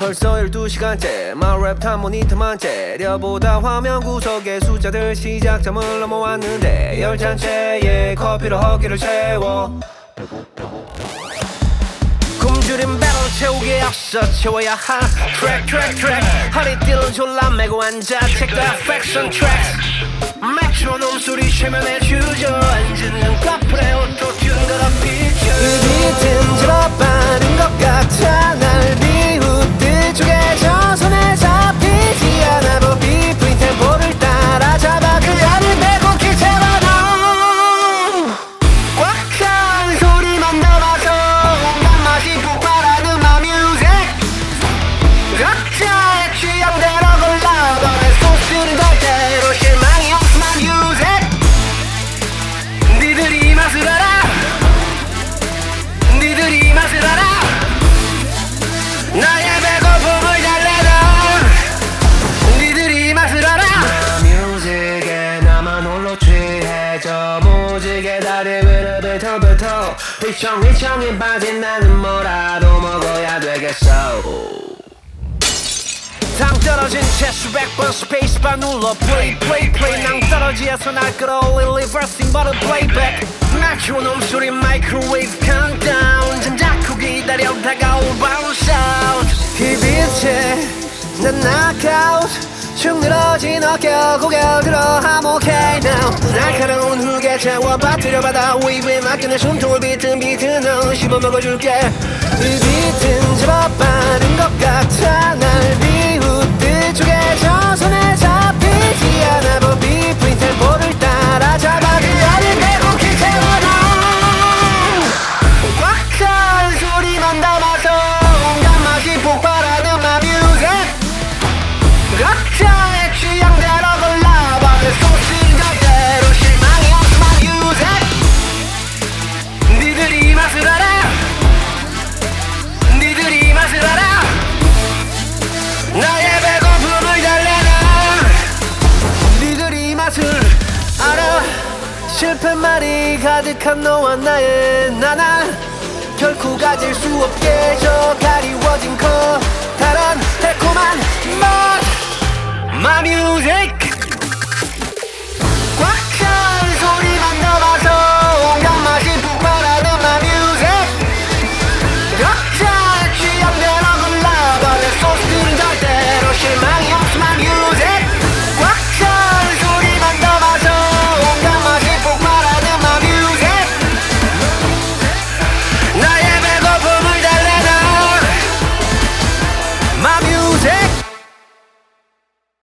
벌써 12시간째 마랩탑 모니터만 째려보다 화면 구석에 숫자들 시작점을 넘어왔는데 열 잔째에 커피로 허기를 채워. 굶주린 배를 채우기 앞서 채워야 할 트랙 트랙 트랙 허리띠를 졸라 매고 앉아. Check the affection tracks. 메트로놈 소리 최면에 주저앉은 커 뱉어뱉어. 휘청휘청이 빠진 나는 뭐라도 먹어야 되겠어. 당 떨어진 채 수백 번 스페이스바 눌러. 플레이 플레이 플레이 낭 떨어지에서 날 끌어올린 리버싱 버릇 플레이백 맞춰놓은 소리 마이크로웨이브 카운트다운 잠자코 기다려 다가올 바운스 아웃 이 빛에 난 knockout. 축 늘어진 어깨 고개 들어 I'm okay now. 날카로운 흙 에 채워 빠뜨려 받아 웨이브에 맡겨내 숨통을 비튼 비트는 씹어 먹어줄게. 이 비튼 제법 빠른 것 같아. 날 비웃듯 쪼개져 손에 잡히지 않아. 버비 프린 템포를 따라잡아 그 안을 메고 기체로 꽉찬 소리만 담아서 온갖 맛이 폭발하는 my music 각자의 실패말이 가득한 너와 나의 나날 결코 가질 수 없게